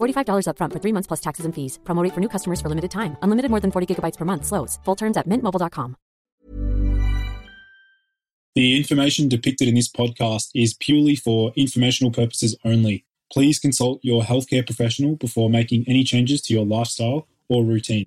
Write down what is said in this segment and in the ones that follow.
$45 upfront for three months plus taxes and fees. Promo rate for new customers for limited time. Unlimited more than 40 gigabytes per month. Slows. Full terms at mintmobile.com. The information depicted in this podcast is purely for informational purposes only. Please consult your healthcare professional before making any changes to your lifestyle or routine.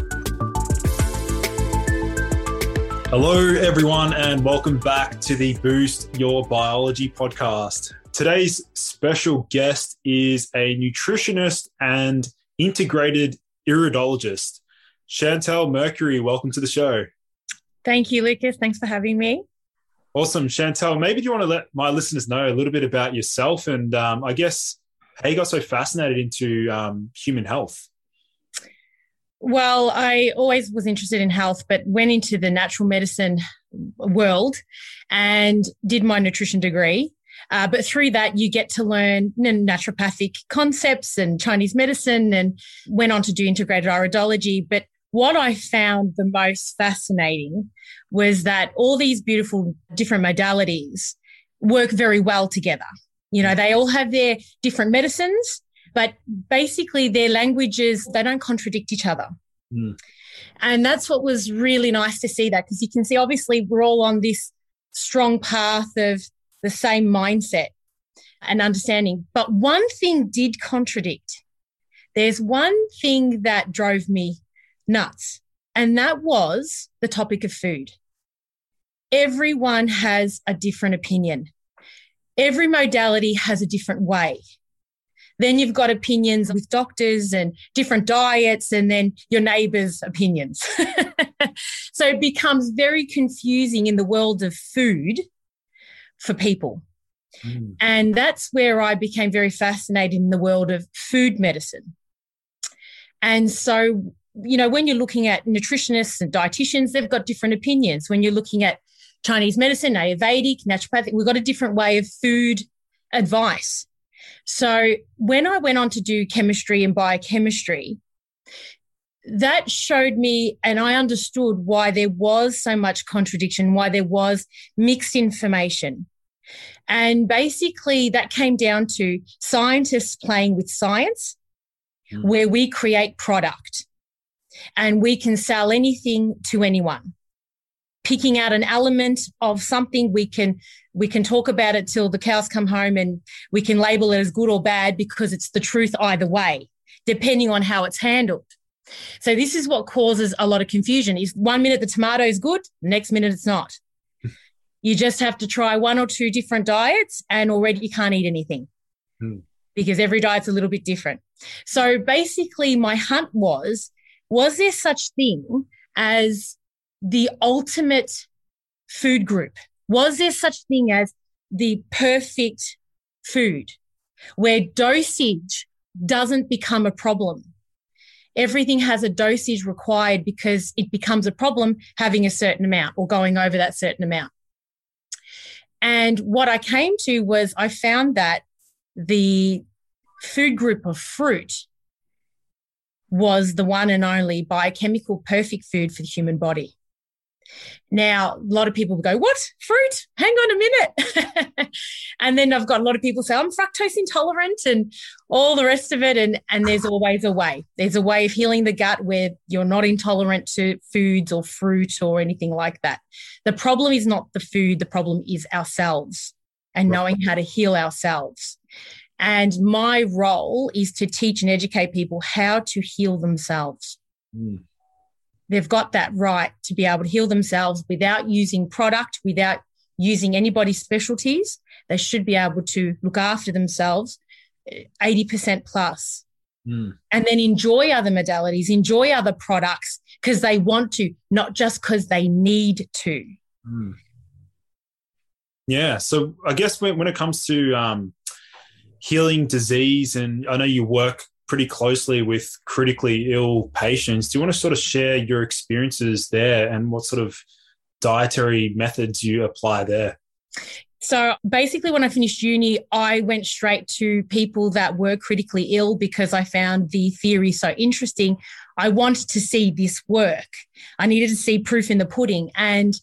Hello, everyone, and welcome back to the Boost Your Biology podcast. Today's special guest is a nutritionist and integrated iridologist, Chantelle Mercury. Welcome to the show. Thank you, Lucas. Thanks for having me. Awesome. Chantelle, maybe do you want to let my listeners know a little bit about yourself and um, I guess how you got so fascinated into um, human health? Well, I always was interested in health, but went into the natural medicine world and did my nutrition degree. Uh, but through that, you get to learn naturopathic concepts and Chinese medicine and went on to do integrated iridology. But what I found the most fascinating was that all these beautiful different modalities work very well together. You know, they all have their different medicines, but basically their languages they don't contradict each other. Mm. and that's what was really nice to see that because you can see obviously we're all on this strong path of the same mindset and understanding. But one thing did contradict. There's one thing that drove me nuts and that was the topic of food. Everyone has a different opinion. Every modality has a different way then you've got opinions with doctors and different diets, and then your neighbor's opinions. so it becomes very confusing in the world of food for people. Mm. And that's where I became very fascinated in the world of food medicine. And so, you know, when you're looking at nutritionists and dietitians, they've got different opinions. When you're looking at Chinese medicine, Ayurvedic, naturopathic, we've got a different way of food advice. So when I went on to do chemistry and biochemistry, that showed me and I understood why there was so much contradiction, why there was mixed information. And basically, that came down to scientists playing with science, mm. where we create product and we can sell anything to anyone. picking out an element of something we can we can talk about it till the cows come home and we can label it as good or bad because it's the truth either way depending on how it's handled so this is what causes a lot of confusion is one minute the tomato is good next minute it's not you just have to try one or two different diets and already you can't eat anything hmm. because every diet's a little bit different so basically my hunt was was there such thing as the ultimate food group? Was there such thing as the perfect food where dosage doesn't become a problem? Everything has a dosage required because it becomes a problem having a certain amount or going over that certain amount. And what I came to was I found that the food group of fruit was the one and only biochemical perfect food for the human body. Now, a lot of people go, What? Fruit? Hang on a minute. and then I've got a lot of people say, I'm fructose intolerant and all the rest of it. And, and there's always a way. There's a way of healing the gut where you're not intolerant to foods or fruit or anything like that. The problem is not the food, the problem is ourselves and knowing how to heal ourselves. And my role is to teach and educate people how to heal themselves. Mm. They've got that right to be able to heal themselves without using product, without using anybody's specialties. They should be able to look after themselves 80% eh, plus. Mm. And then enjoy other modalities, enjoy other products because they want to, not just because they need to. Mm. Yeah. So I guess when, when it comes to um, healing disease, and I know you work pretty closely with critically ill patients. Do you want to sort of share your experiences there and what sort of dietary methods you apply there? So basically, when I finished uni, I went straight to people that were critically ill because I found the theory so interesting. I wanted to see this work. I needed to see proof in the pudding. And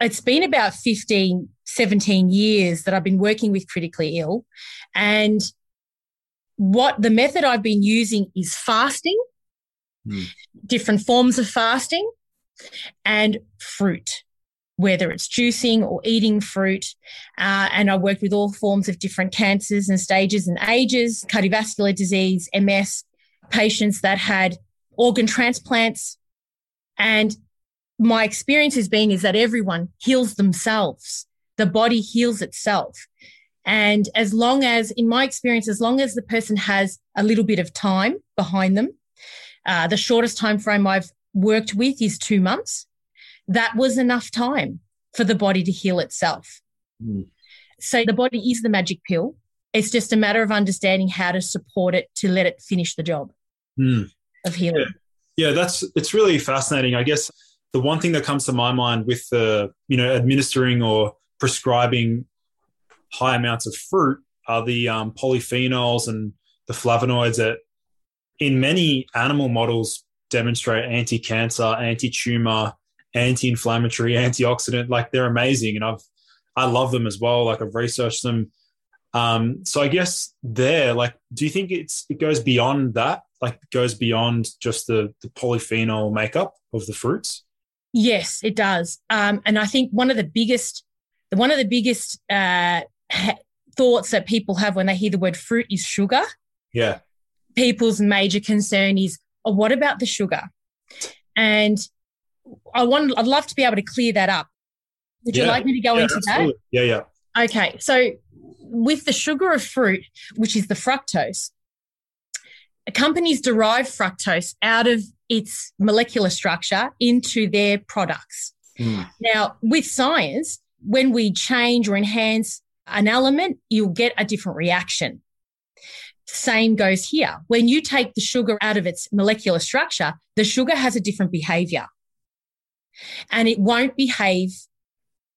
it's been about 15, 17 years that I've been working with critically ill. And what the method I've been using is fasting, mm. different forms of fasting, and fruit, whether it's juicing or eating fruit. Uh, and I worked with all forms of different cancers and stages and ages, cardiovascular disease, MS, patients that had organ transplants. And my experience has been is that everyone heals themselves. The body heals itself. And as long as, in my experience, as long as the person has a little bit of time behind them, uh, the shortest time frame I've worked with is two months. That was enough time for the body to heal itself. Mm. So the body is the magic pill. It's just a matter of understanding how to support it to let it finish the job mm. of healing. Yeah. yeah, that's it's really fascinating. I guess the one thing that comes to my mind with the you know administering or prescribing high amounts of fruit are the um, polyphenols and the flavonoids that in many animal models demonstrate anti-cancer anti-tumor anti-inflammatory antioxidant like they're amazing. And i've i love them as well. Like i've researched them. Um, so i guess there like do you think it's it goes beyond that? Like goes beyond just the the polyphenol makeup of the fruits? Yes, it does. Um, and I think one of the biggest, one of the biggest uh, ha- thoughts that people have when they hear the word fruit is sugar. Yeah. People's major concern is, oh, what about the sugar? And I want, I'd love to be able to clear that up. Would yeah. you like me to go yeah, into absolutely. that? Yeah, yeah. Okay. So with the sugar of fruit, which is the fructose, companies derive fructose out of its molecular structure into their products. Mm. Now, with science, when we change or enhance an element, you'll get a different reaction. Same goes here. When you take the sugar out of its molecular structure, the sugar has a different behavior and it won't behave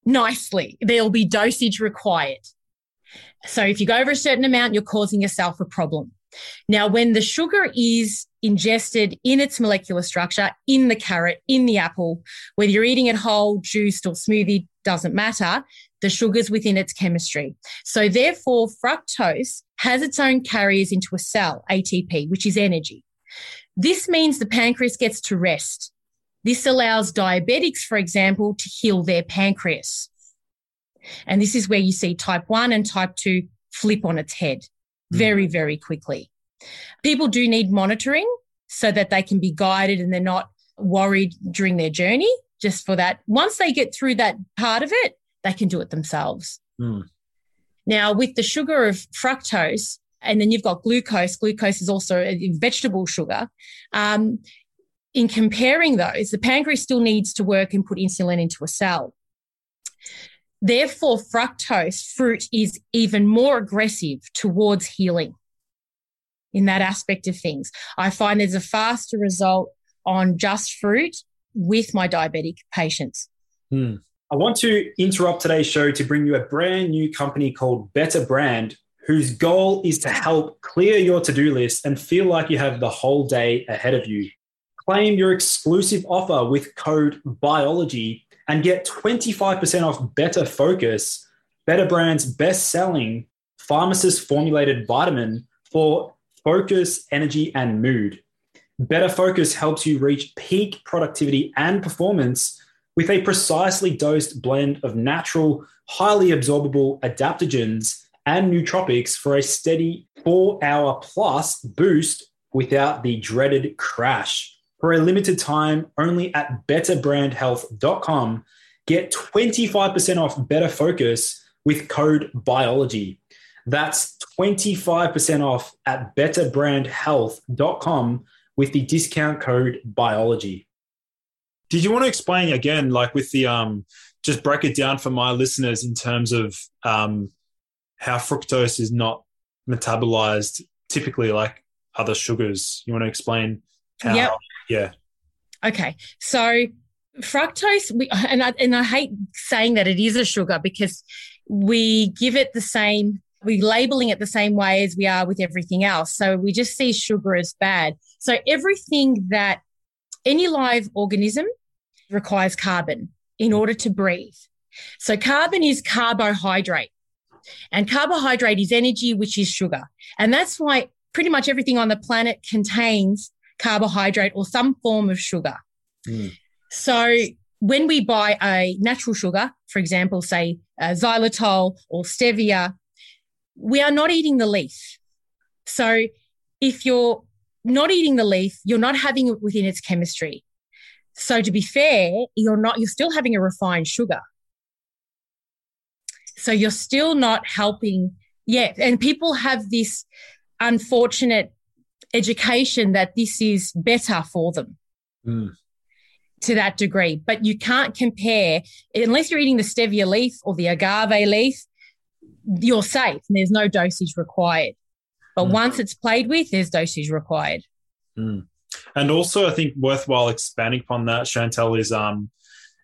nicely. There'll be dosage required. So if you go over a certain amount, you're causing yourself a problem. Now, when the sugar is ingested in its molecular structure in the carrot, in the apple, whether you're eating it whole, juiced, or smoothie, doesn't matter. The sugar's within its chemistry. So, therefore, fructose has its own carriers into a cell, ATP, which is energy. This means the pancreas gets to rest. This allows diabetics, for example, to heal their pancreas. And this is where you see type 1 and type 2 flip on its head hmm. very, very quickly. People do need monitoring so that they can be guided and they're not worried during their journey just for that. Once they get through that part of it, they can do it themselves. Mm. Now, with the sugar of fructose, and then you've got glucose, glucose is also a vegetable sugar. Um, in comparing those, the pancreas still needs to work and put insulin into a cell. Therefore, fructose fruit is even more aggressive towards healing in that aspect of things. I find there's a faster result on just fruit with my diabetic patients. Hmm. I want to interrupt today's show to bring you a brand new company called Better Brand, whose goal is to help clear your to do list and feel like you have the whole day ahead of you. Claim your exclusive offer with code BIOLOGY and get 25% off Better Focus, Better Brand's best selling pharmacist formulated vitamin for focus, energy, and mood. Better Focus helps you reach peak productivity and performance with a precisely dosed blend of natural, highly absorbable adaptogens and nootropics for a steady four hour plus boost without the dreaded crash. For a limited time, only at betterbrandhealth.com, get 25% off Better Focus with code BIOLOGY. That's 25% off at betterbrandhealth.com with the discount code BIOLOGY. Did you want to explain again, like with the, um, just break it down for my listeners in terms of um, how fructose is not metabolized typically like other sugars? You want to explain how? Yep. Yeah. Okay. So fructose, we, and I, and I hate saying that it is a sugar because we give it the same, we're labeling it the same way as we are with everything else. So we just see sugar as bad. So everything that any live organism requires carbon in order to breathe. So carbon is carbohydrate. And carbohydrate is energy, which is sugar. And that's why pretty much everything on the planet contains carbohydrate or some form of sugar. Mm. So when we buy a natural sugar, for example, say uh, xylitol or stevia, we are not eating the leaf. So if you're not eating the leaf, you're not having it within its chemistry. So to be fair, you're not, you're still having a refined sugar. So you're still not helping. Yeah. And people have this unfortunate education that this is better for them Mm. to that degree. But you can't compare, unless you're eating the stevia leaf or the agave leaf, you're safe and there's no dosage required. But Mm. once it's played with, there's dosage required. Mm. And also, I think worthwhile expanding upon that, Chantelle, is um,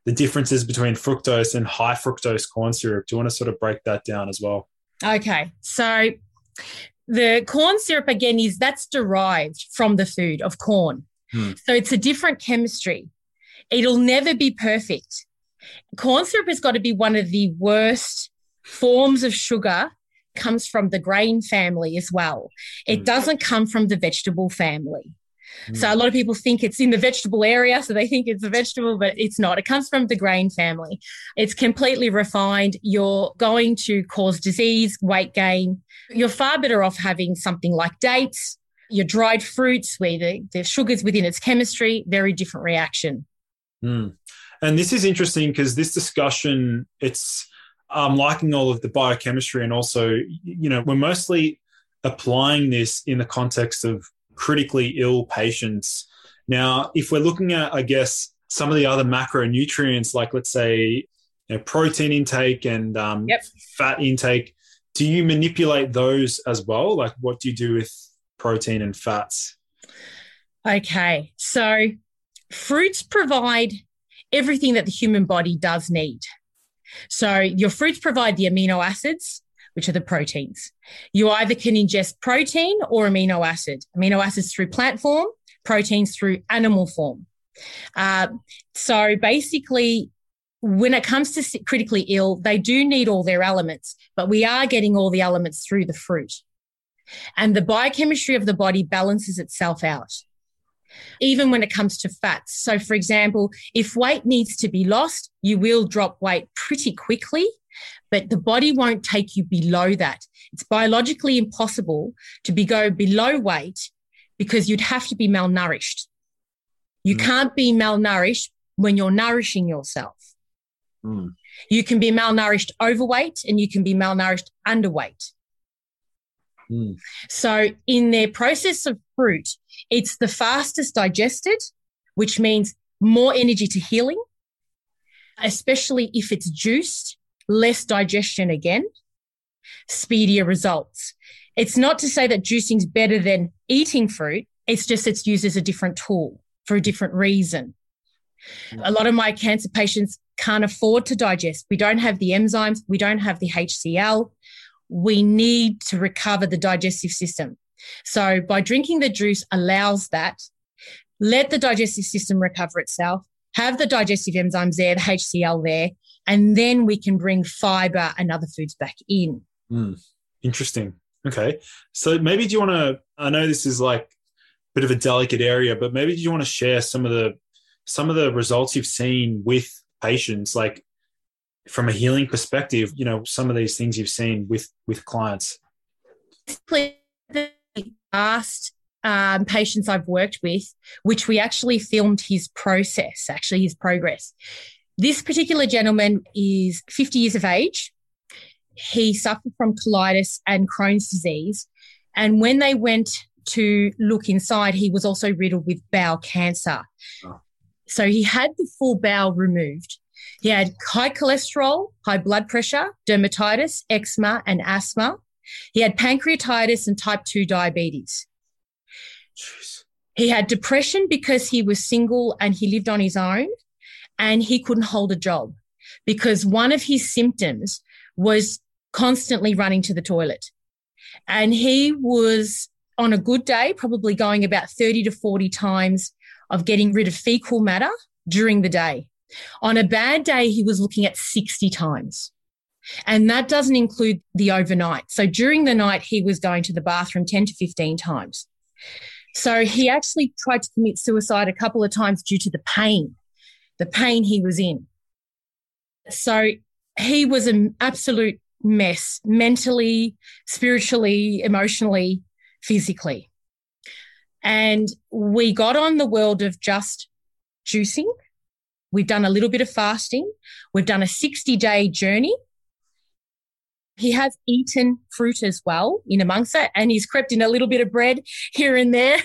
the differences between fructose and high fructose corn syrup. Do you want to sort of break that down as well? Okay. So the corn syrup again is that's derived from the food of corn. Hmm. So it's a different chemistry. It'll never be perfect. Corn syrup has got to be one of the worst forms of sugar comes from the grain family as well. It Hmm. doesn't come from the vegetable family. Hmm. So a lot of people think it's in the vegetable area, so they think it's a vegetable, but it's not. It comes from the grain family. It's completely refined. You're going to cause disease, weight gain. You're far better off having something like dates, your dried fruits, where the, the sugar's within its chemistry, very different reaction. Mm. And this is interesting because this discussion, it's I'm liking all of the biochemistry and also, you know, we're mostly applying this in the context of critically ill patients. Now, if we're looking at, I guess, some of the other macronutrients, like let's say, you know, protein intake and um, Yep. fat intake, do you manipulate those as well? Like, what do you do with protein and fats? Okay, so fruits provide everything that the human body does need. So your fruits provide the amino acids, which are the proteins. You either can ingest protein or amino acid. Amino acids through plant form, proteins through animal form. Uh, so basically, when it comes to critically ill, they do need all their elements, but we are getting all the elements through the fruit. And the biochemistry of the body balances itself out. Even when it comes to fats. So, for example, if weight needs to be lost, you will drop weight pretty quickly, but the body won't take you below that. It's biologically impossible to be go below weight because you'd have to be malnourished. You mm. can't be malnourished when you're nourishing yourself. Mm. You can be malnourished overweight and you can be malnourished underweight. Mm. So, in their process of fruit, it's the fastest digested, which means more energy to healing, especially if it's juiced, less digestion again, speedier results. It's not to say that juicing is better than eating fruit. It's just it's used as a different tool for a different reason. A lot of my cancer patients can't afford to digest. We don't have the enzymes, we don't have the HCl. We need to recover the digestive system. So by drinking the juice allows that. Let the digestive system recover itself, have the digestive enzymes there, the HCl there, and then we can bring fiber and other foods back in. Mm, interesting. Okay. So maybe do you want to, I know this is like a bit of a delicate area, but maybe do you want to share some of the, some of the results you've seen with patients, like from a healing perspective, you know, some of these things you've seen with, with clients? Last um, patients I've worked with, which we actually filmed his process, actually his progress. This particular gentleman is 50 years of age. He suffered from colitis and Crohn's disease. And when they went to look inside, he was also riddled with bowel cancer. Oh. So he had the full bowel removed. He had high cholesterol, high blood pressure, dermatitis, eczema, and asthma. He had pancreatitis and type 2 diabetes. Jeez. He had depression because he was single and he lived on his own and he couldn't hold a job because one of his symptoms was constantly running to the toilet. And he was on a good day, probably going about 30 to 40 times of getting rid of fecal matter during the day. On a bad day, he was looking at 60 times. And that doesn't include the overnight. So during the night, he was going to the bathroom 10 to 15 times. So he actually tried to commit suicide a couple of times due to the pain, the pain he was in. So he was an absolute mess mentally, spiritually, emotionally, physically. And we got on the world of just juicing. We've done a little bit of fasting. We've done a 60 day journey he has eaten fruit as well in amongst it, and he's crept in a little bit of bread here and there,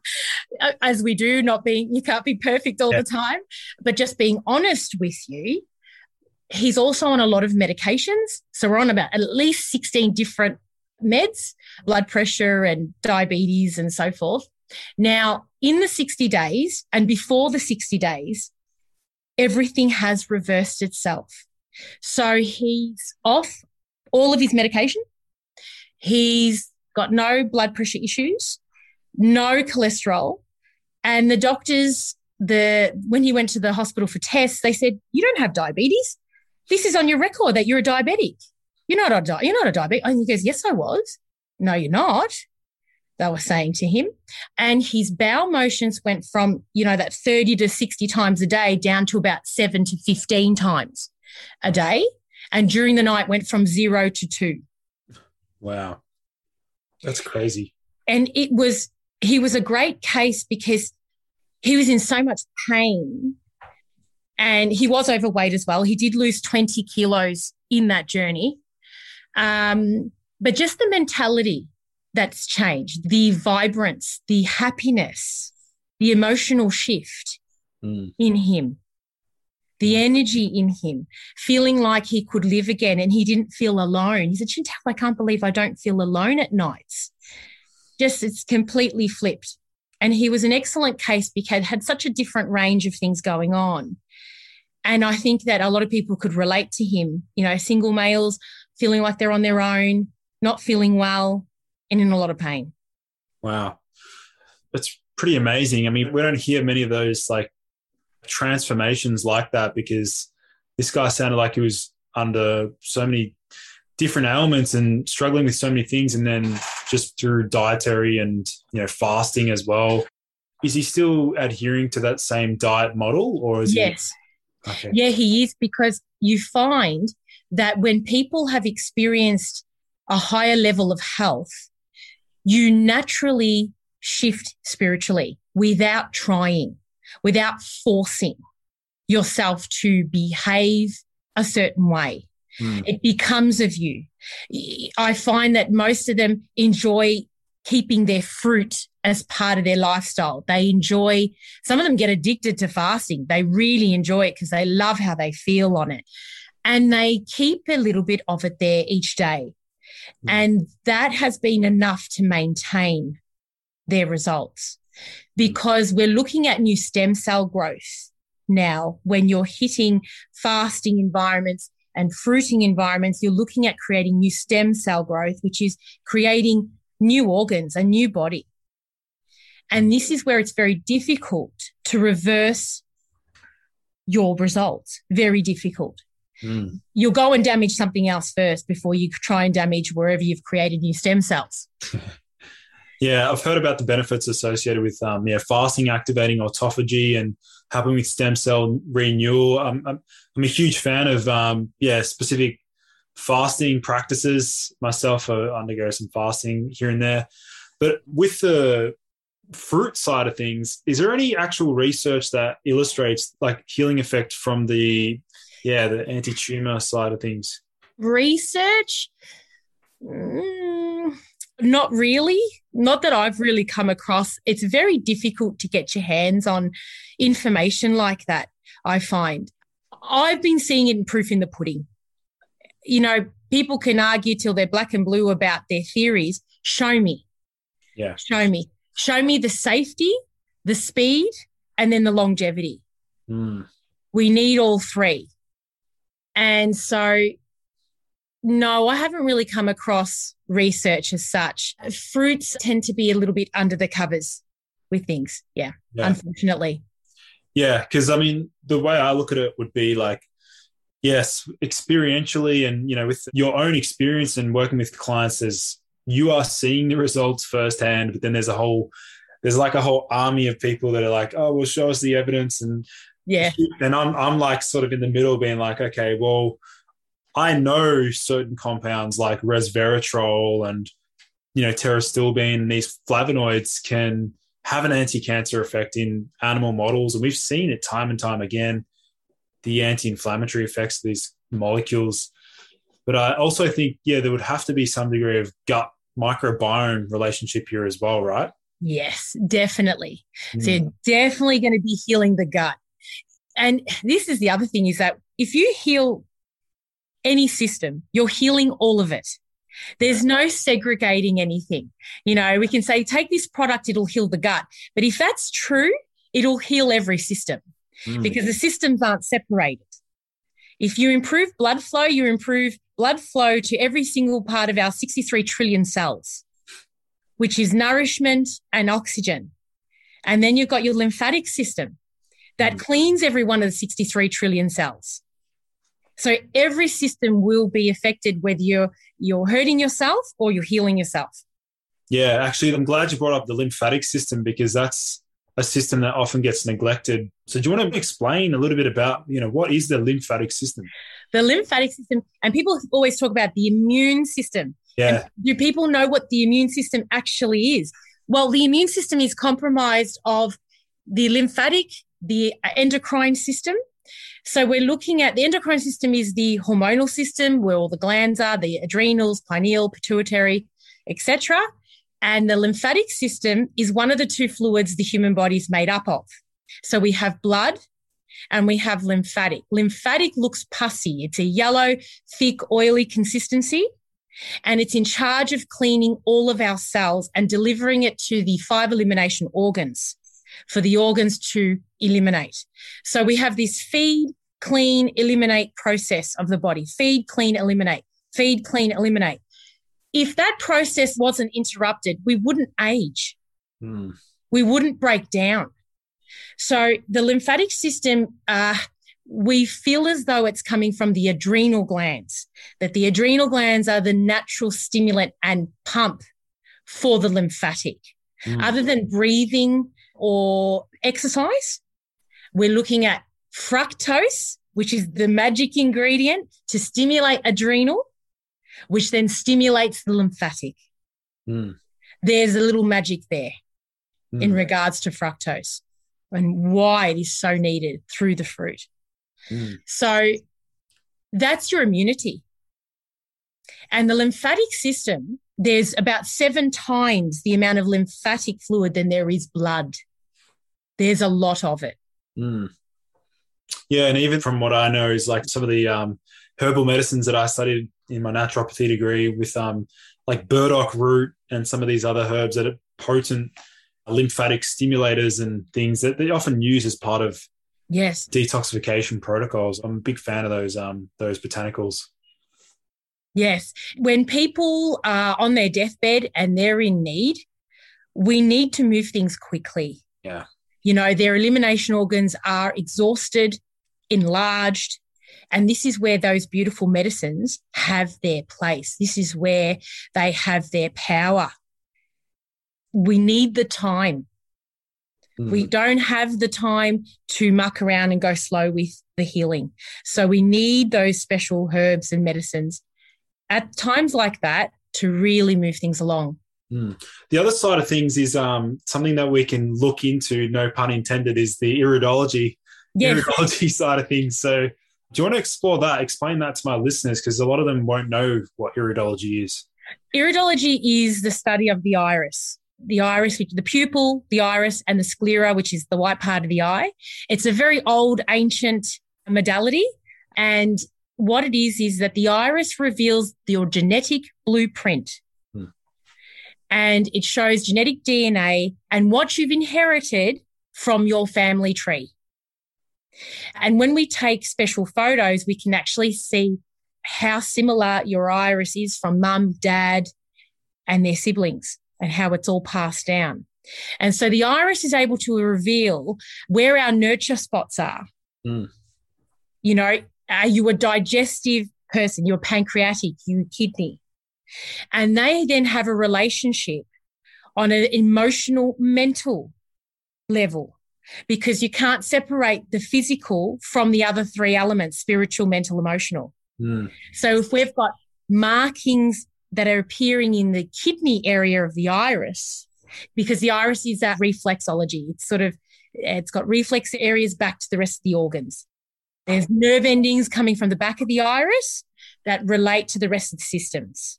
as we do. Not being, you can't be perfect all yeah. the time, but just being honest with you. He's also on a lot of medications. So we're on about at least 16 different meds, blood pressure and diabetes and so forth. Now, in the 60 days and before the 60 days, everything has reversed itself. So he's off all of his medication. He's got no blood pressure issues, no cholesterol. And the doctors, the when he went to the hospital for tests, they said, You don't have diabetes. This is on your record that you're a diabetic. You're not a you're not a diabetic. And he goes, Yes, I was. No, you're not. They were saying to him. And his bowel motions went from, you know, that 30 to 60 times a day down to about seven to 15 times a day and during the night went from zero to two. Wow. That's crazy. And it was, he was a great case because he was in so much pain and he was overweight as well. He did lose 20 kilos in that journey. Um, but just the mentality that's changed, the vibrance, the happiness, the emotional shift mm. in him the energy in him, feeling like he could live again and he didn't feel alone. He said, Chantelle, I can't believe I don't feel alone at nights. Just it's completely flipped. And he was an excellent case because had such a different range of things going on. And I think that a lot of people could relate to him, you know, single males feeling like they're on their own, not feeling well, and in a lot of pain. Wow. That's pretty amazing. I mean, we don't hear many of those like transformations like that because this guy sounded like he was under so many different ailments and struggling with so many things and then just through dietary and you know fasting as well is he still adhering to that same diet model or is yes. he okay. Yeah, he is because you find that when people have experienced a higher level of health, you naturally shift spiritually without trying, without forcing yourself to behave a certain way. Mm. It becomes of you. I find that most of them enjoy keeping their fruit as part of their lifestyle. They enjoy, some of them get addicted to fasting. They really enjoy it because they love how they feel on it. And they keep a little bit of it there each day. Mm. And that has been enough to maintain their results because we're looking at new stem cell growth now when you're hitting fasting environments and fruiting environments, you're looking at creating new stem cell growth, which is creating new organs, a new body. And this is where it's very difficult to reverse your results. Very difficult. Mm. You'll go and damage something else first before you try and damage wherever you've created new stem cells. yeah, I've heard about the benefits associated with um, yeah, fasting activating autophagy and helping with stem cell renewal. I'm, I'm, I'm a huge fan of um, yeah specific fasting practices. Myself, I undergo some fasting here and there, but with the fruit side of things, is there any actual research that illustrates like healing effect from the yeah the anti-tumor side of things? Research. Mm, not really. Not that I've really come across. It's very difficult to get your hands on information like that, I find. I've been seeing it in proof in the pudding. You know, people can argue till they're black and blue about their theories. Show me. Yeah. Show me. Show me the safety, the speed, and then the longevity. Mm. We need all three. And so no, I haven't really come across research as such. Fruits tend to be a little bit under the covers with things. Yeah, yeah. unfortunately. Yeah, because I mean, the way I look at it would be like, yes, experientially, and you know, with your own experience and working with clients, there's you are seeing the results firsthand, but then there's a whole, there's like a whole army of people that are like, oh, well, show us the evidence, and yeah, and I'm I'm like sort of in the middle, being like, okay, well I know certain compounds like resveratrol and you know pterostilbene and these flavonoids can have an anti-cancer effect in animal models, and we've seen it time and time again. The anti-inflammatory effects of these molecules, but I also think yeah, there would have to be some degree of gut microbiome relationship here as well, right? Yes, definitely. Mm. So you're definitely going to be healing the gut. And this is the other thing is that if you heal any system, you're healing all of it. There's no segregating anything. You know, we can say, take this product, it'll heal the gut. But if that's true, it'll heal every system mm. because the systems aren't separated. If you improve blood flow, you improve blood flow to every single part of our 63 trillion cells, which is nourishment and oxygen. And then you've got your lymphatic system that mm. cleans every one of the 63 trillion cells. So every system will be affected whether you're you're hurting yourself or you're healing yourself. Yeah, actually, I'm glad you brought up the lymphatic system because that's a system that often gets neglected. So, do you want to explain a little bit about, you know, what is the lymphatic system? The lymphatic system, and people always talk about the immune system. Yeah. And do people know what the immune system actually is? Well, the immune system is compromised of the lymphatic, the endocrine system, so we're looking at the endocrine system is the hormonal system where all the glands are, the adrenals, pineal, pituitary, etc. And the lymphatic system is one of the two fluids the human body is made up of. So we have blood and we have lymphatic. Lymphatic looks pussy. It's a yellow, thick, oily consistency. And it's in charge of cleaning all of our cells and delivering it to the five elimination organs for the organs to eliminate. So we have this feed, clean, eliminate process of the body feed, clean, eliminate, feed, clean, eliminate. If that process wasn't interrupted, we wouldn't age. Mm. We wouldn't break down. So the lymphatic system, uh, we feel as though it's coming from the adrenal glands, that the adrenal glands are the natural stimulant and pump for the lymphatic. Mm. Other than breathing or exercise. We're looking at fructose, which is the magic ingredient to stimulate adrenal, which then stimulates the lymphatic. Mm. There's a little magic there Mm. in regards to fructose and why it is so needed through the fruit. Mm. So that's your immunity. And the lymphatic system, there's about seven times the amount of lymphatic fluid than there is blood. There's a lot of it. Mm. Yeah, and even from what I know is like some of the um, herbal medicines that I studied in my naturopathy degree with um, like burdock root and some of these other herbs that are potent lymphatic stimulators and things that they often use as part of Yes. detoxification protocols. I'm a big fan of those um, those botanicals. Yes. When people are on their deathbed and they're in need, we need to move things quickly. Yeah. You know, their elimination organs are exhausted, enlarged, and this is where those beautiful medicines have their place. This is where they have their power. We need the time. Mm. We don't have the time to muck around and go slow with the healing. So we need those special herbs and medicines at times like that to really move things along. Mm. The other side of things is um, something that we can look into, no pun intended, is the iridology, Yes. iridology side of things. So, do you want to explore that? Explain that to my listeners because a lot of them won't know what iridology is. Iridology is the study of the iris. The iris, which the pupil, the iris, and the sclera, which is the white part of the eye. It's a very old, ancient modality. And what it is, is that the iris reveals your genetic blueprint. And it shows genetic DNA and what you've inherited from your family tree. And when we take special photos, we can actually see how similar your iris is from mum, dad, and their siblings, and how it's all passed down. And so the iris is able to reveal where our nurture spots are. Mm. You know, are you a digestive person? You're pancreatic, you kidney. And they then have a relationship on an emotional, mental level because you can't separate the physical from the other three elements spiritual, mental, emotional. Mm. So if we've got markings that are appearing in the kidney area of the iris, because the iris is that reflexology, it's sort of it's got reflex areas back to the rest of the organs. There's nerve endings coming from the back of the iris that relate to the rest of the systems.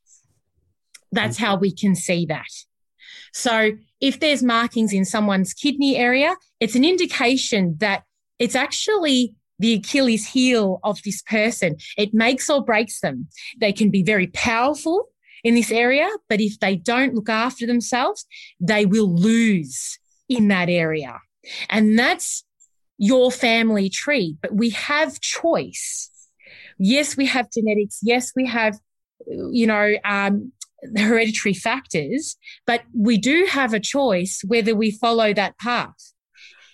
That's how we can see that. So if there's markings in someone's kidney area, it's an indication that it's actually the Achilles heel of this person. It makes or breaks them. They can be very powerful in this area, but if they don't look after themselves, they will lose in that area. And that's your family tree, but we have choice. Yes, we have genetics. Yes, we have, you know, um, hereditary factors, but we do have a choice whether we follow that path.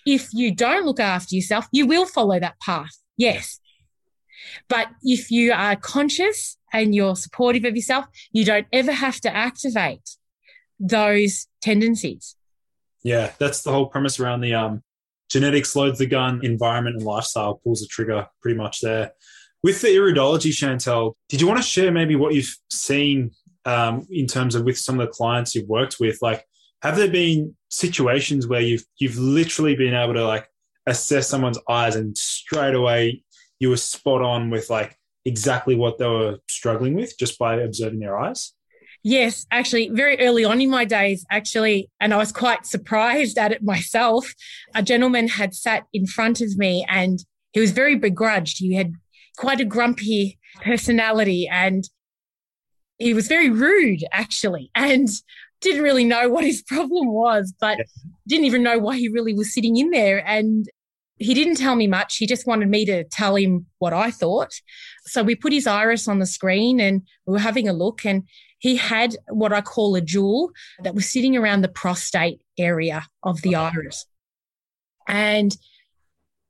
If you don't look after yourself, you will follow that path. Yes. But if you are conscious and you're supportive of yourself, you don't ever have to activate those tendencies. Yeah, that's the whole premise around the um, genetics loads the gun, environment and lifestyle pulls the trigger pretty much there. With the iridology, Chantelle, did you want to share maybe what you've seen um, in terms of with some of the clients you've worked with? Like, have there been situations where you've you've literally been able to like assess someone's eyes and straight away you were spot on with like exactly what they were struggling with just by observing their eyes? Yes, actually, very early on in my days, actually, and I was quite surprised at it myself. A gentleman had sat in front of me and he was very begrudged. He had quite a grumpy personality and he was very rude, actually, and didn't really know what his problem was, but didn't even know why he really was sitting in there. And he didn't tell me much. He just wanted me to tell him what I thought. So we put his iris on the screen and we were having a look and he had what I call a jewel that was sitting around the prostate area of the iris. And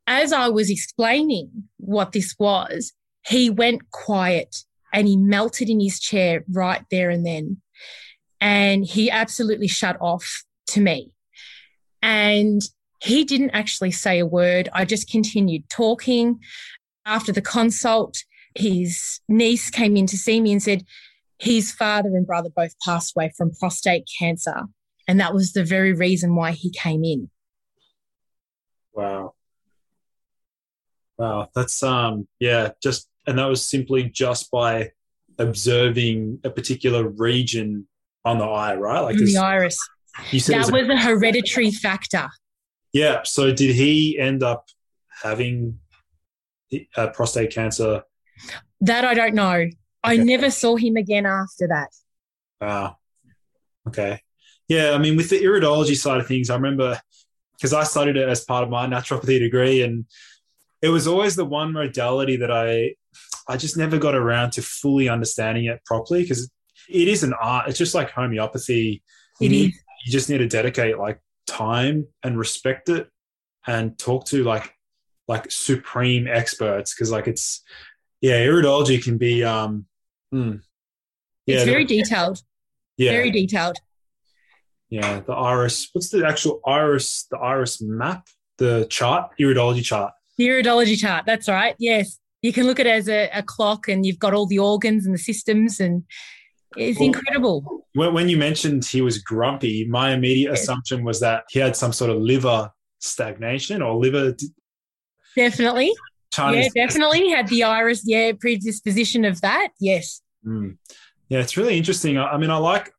as I was explaining what this was, he went quiet and he melted in his chair right there and then. And he absolutely shut off to me. And he didn't actually say a word. I just continued talking. After the consult, his niece came in to see me and said his father and brother both passed away from prostate cancer. And that was the very reason why he came in. Wow. Wow. That's, um, yeah, just, and that was simply just by observing a particular region on the eye, right? Like the iris. You said that was, was a hereditary factor. Yeah. So did he end up having uh, prostate cancer? That I don't know. Okay. I never saw him again after that. Wow. Okay. Yeah. I mean, with the iridology side of things, I remember because I studied it as part of my naturopathy degree, and it was always the one modality that I I just never got around to fully understanding it properly because it is an art. It's just like homeopathy. You, need, you just need to dedicate like time and respect it and talk to like like supreme experts because like it's yeah iridology can be um hmm. yeah, it's very detailed. Yeah. Very detailed. Yeah the iris what's the actual iris the iris map? The chart? Iridology chart. The iridology chart that's right yes you can look at it as a, a clock and you've got all the organs and the systems and it's well, incredible. When, you mentioned he was grumpy, my immediate yes. assumption was that he had some sort of liver stagnation or liver. Definitely. Chinese yeah, definitely had the iris, yeah, predisposition of that. Yes. Mm. Yeah, it's really interesting. I, I mean, I like,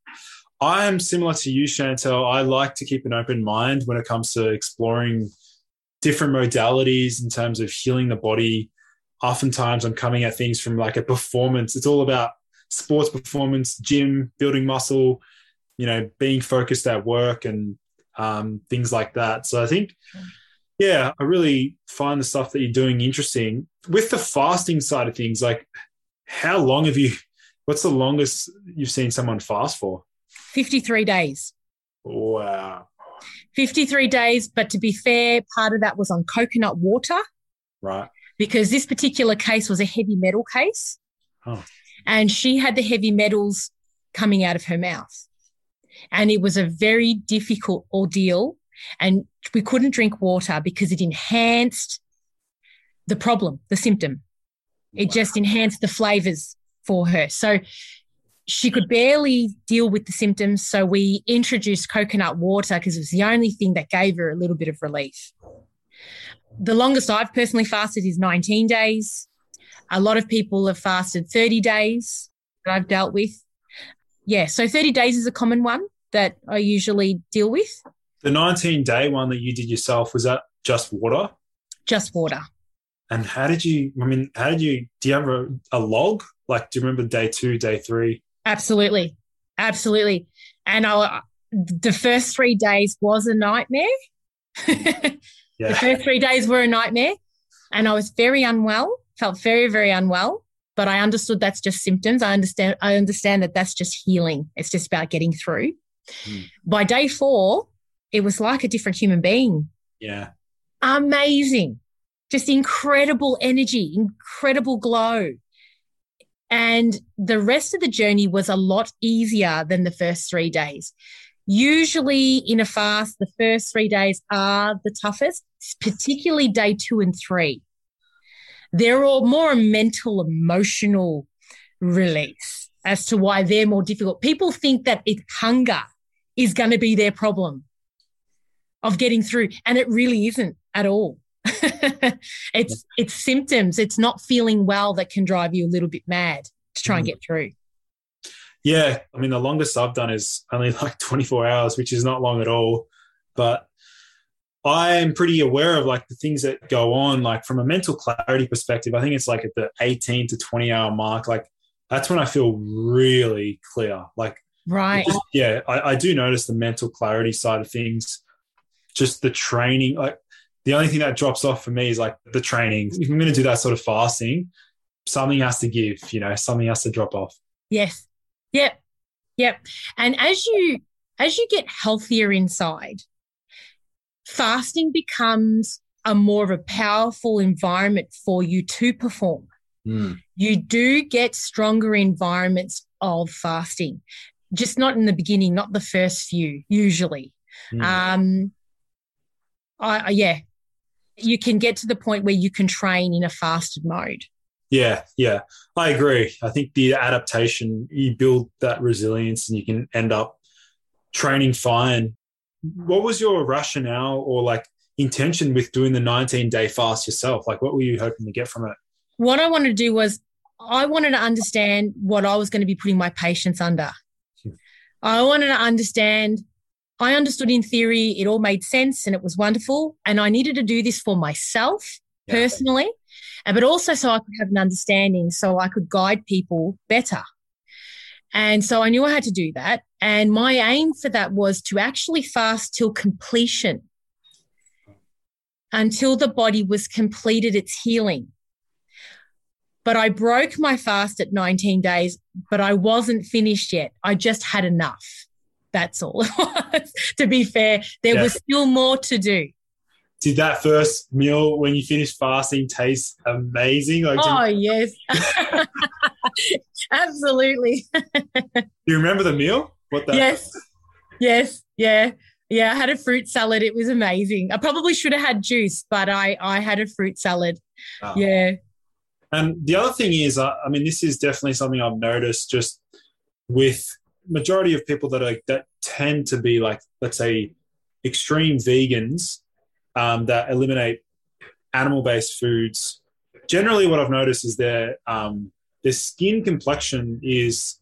I am similar to you, Chantelle. I like to keep an open mind when it comes to exploring different modalities in terms of healing the body. Oftentimes, I'm coming at things from like a performance. It's all about sports performance, gym, building muscle, you know, being focused at work and um, things like that. So I think, yeah, I really find the stuff that you're doing interesting. With the fasting side of things, like how long have you, what's the longest you've seen someone fast for? 53 days. Wow. 53 days. But to be fair, part of that was on coconut water. Right. Because this particular case was a heavy metal case. Oh and she had the heavy metals coming out of her mouth. And it was a very difficult ordeal. And we couldn't drink water because it enhanced the problem, the symptom. It just enhanced the flavors for her. So she could barely deal with the symptoms. So we introduced coconut water because it was the only thing that gave her a little bit of relief. The longest I've personally fasted is 19 days. A lot of people have fasted 30 days that I've dealt with. Yeah, so 30 days is a common one that I usually deal with. The 19 day one that you did yourself, was that just water? Just water. And how did you, I mean, how did you, do you have a, a log? Like, do you remember day two, day three? Absolutely. Absolutely. And I, the first three days was a nightmare. yeah. The first three days were a nightmare. And I was very unwell felt very, very unwell, but I understood that's just symptoms. I understand, I understand that that's just healing. It's just about getting through. Mm. By day four, it was like a different human being. Yeah. Amazing. Just incredible energy, incredible glow. And the rest of the journey was a lot easier than the first three days. Usually in a fast, the first three days are the toughest, particularly day two and three. They're all more a mental, emotional release as to why they're more difficult. People think that it, hunger is going to be their problem of getting through, and it really isn't at all. it's it's symptoms. It's not feeling well that can drive you a little bit mad to try and mm. get through. Yeah, I mean the longest I've done is only like 24 hours, which is not long at all. But I'm pretty aware of like the things that go on, like from a mental clarity perspective. I think it's like at the 18 to 20 hour mark, like that's when I feel really clear. Like, right. Just, yeah, I, I do notice the mental clarity side of things, just the training. Like, the only thing that drops off for me is like the training. If I'm going to do that sort of fasting, something has to give, you know, something has to drop off. Yes. Yep. Yep. And as you, as you get healthier inside, fasting becomes a more of a powerful environment for you to perform. Mm. You do get stronger environments of fasting, just not in the beginning, not the first few, usually. Mm. Um, I, yeah, you can get to the point where you can train in a fasted mode. Yeah, yeah, I agree. I think the adaptation, you build that resilience and you can end up training fine. What was your rationale or like intention with doing the 19 day fast yourself? Like, what were you hoping to get from it? What I wanted to do was, I wanted to understand what I was going to be putting my patients under. Hmm. I wanted to understand, I understood in theory, it all made sense and it was wonderful. And I needed to do this for myself yeah. personally, but also so I could have an understanding so I could guide people better. And so I knew I had to do that. And my aim for that was to actually fast till completion, until the body was completed its healing. But I broke my fast at 19 days, but I wasn't finished yet. I just had enough. That's all to be fair, there yeah. was still more to do. Did that first meal when you finished fasting taste amazing? Like, oh, yes. Absolutely. Do you remember the meal? What that? Yes. Yes. Yeah. Yeah. I had a fruit salad. It was amazing. I probably should have had juice, but I I had a fruit salad. Oh. Yeah. And the other thing is, I, I mean, this is definitely something I've noticed just with majority of people that are that tend to be like, let's say, extreme vegans um, that eliminate animal-based foods. Generally, what I've noticed is their um, their skin complexion is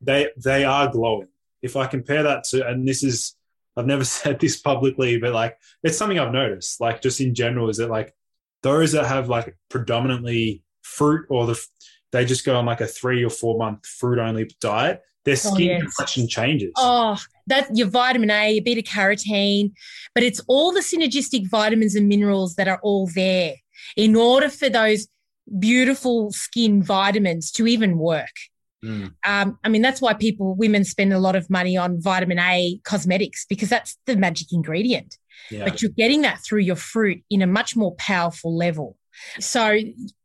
they they are glowing. If I compare that to, and this is I've never said this publicly, but like it's something I've noticed. Like just in general, is that like those that have like predominantly fruit or the they just go on like a three or four month fruit only diet, their oh, skin oh, yes. complexion changes. Oh, that's your vitamin A, your beta carotene, but it's all the synergistic vitamins and minerals that are all there in order for those beautiful skin vitamins to even work. Mm. Um, I mean, that's why people, women spend a lot of money on vitamin A cosmetics because that's the magic ingredient. Yeah. But you're getting that through your fruit in a much more powerful level. So,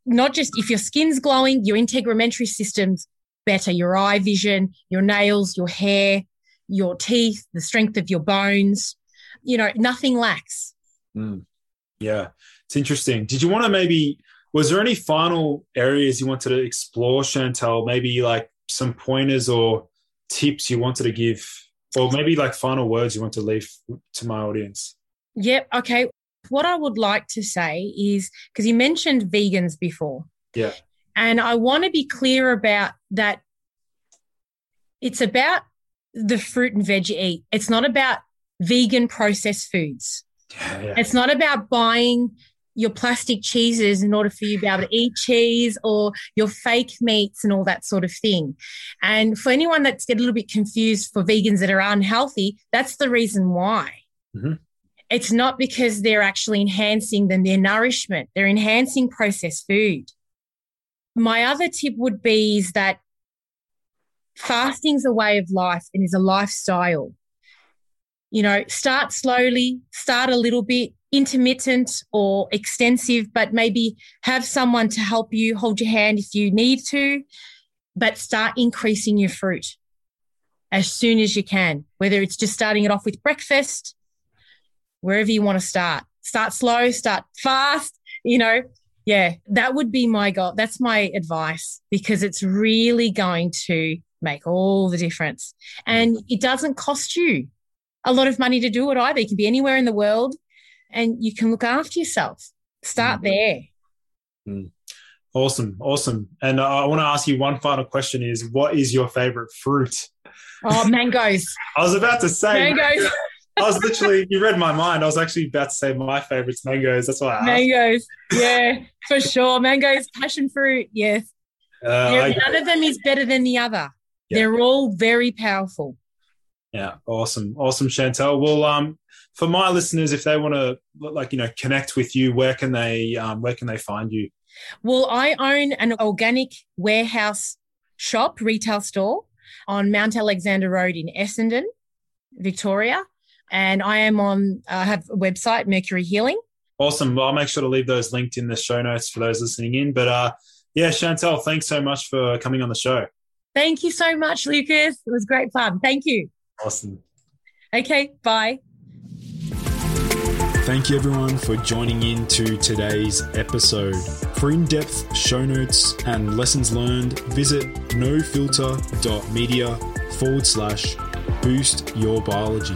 not just if your skin's glowing, your integumentary system's better, your eye vision, your nails, your hair, your teeth, the strength of your bones, you know, nothing lacks. Mm. Yeah, it's interesting. Did you want to maybe was there any final areas you wanted to explore, Chantelle? Maybe like some pointers or tips you wanted to give, or maybe like final words you want to leave to my audience? Yep. Okay. What I would like to say is because you mentioned vegans before. Yeah. And I want to be clear about that. It's about the fruit and veg you eat. It's not about vegan processed foods. Yeah. It's not about buying your plastic cheeses in order for you to be able to eat cheese or your fake meats and all that sort of thing. And for anyone that's get a little bit confused for vegans that are unhealthy, that's the reason why. Mm-hmm. It's not because they're actually enhancing them, their nourishment, they're enhancing processed food. My other tip would be is that fasting's a way of life and is a lifestyle. You know, start slowly, start a little bit, intermittent or extensive, but maybe have someone to help you hold your hand if you need to, but start increasing your fruit as soon as you can, whether it's just starting it off with breakfast, wherever you want to start. Start slow, start fast, you know. Yeah, that would be my goal. That's my advice because it's really going to make all the difference. And it doesn't cost you a lot of money to do it either. You can be anywhere in the world and you can look after yourself. Start mm. there. Mm. Awesome, awesome. And I want to ask you one final question: Is what is your favorite fruit? Oh, mangoes. I was about to say mangoes. I was literally, you read my mind. I was actually about to say my favorite's mangoes. That's why I asked. Mangoes, yeah, for sure. Mangoes, passion fruit, yes. Uh, none of them is better than the other. Yeah. They're all very powerful. Yeah, awesome, awesome, Chantelle. Well, um, for my listeners, if they want to like you know connect with you, where can they um, where can they find you? Well, I own an organic warehouse shop, retail store on Mount Alexander Road in Essendon, Victoria, and I am on. I have a website, Mercury Healing. Awesome. Well, I'll make sure to leave those linked in the show notes for those listening in. But uh, yeah, Chantelle, thanks so much for coming on the show. Thank you so much, Lucas. It was great fun. Thank you. Awesome. Okay, bye. Thank you everyone for joining in to today's episode. For in depth show notes and lessons learned, visit nofilter.media forward slash boost your biology.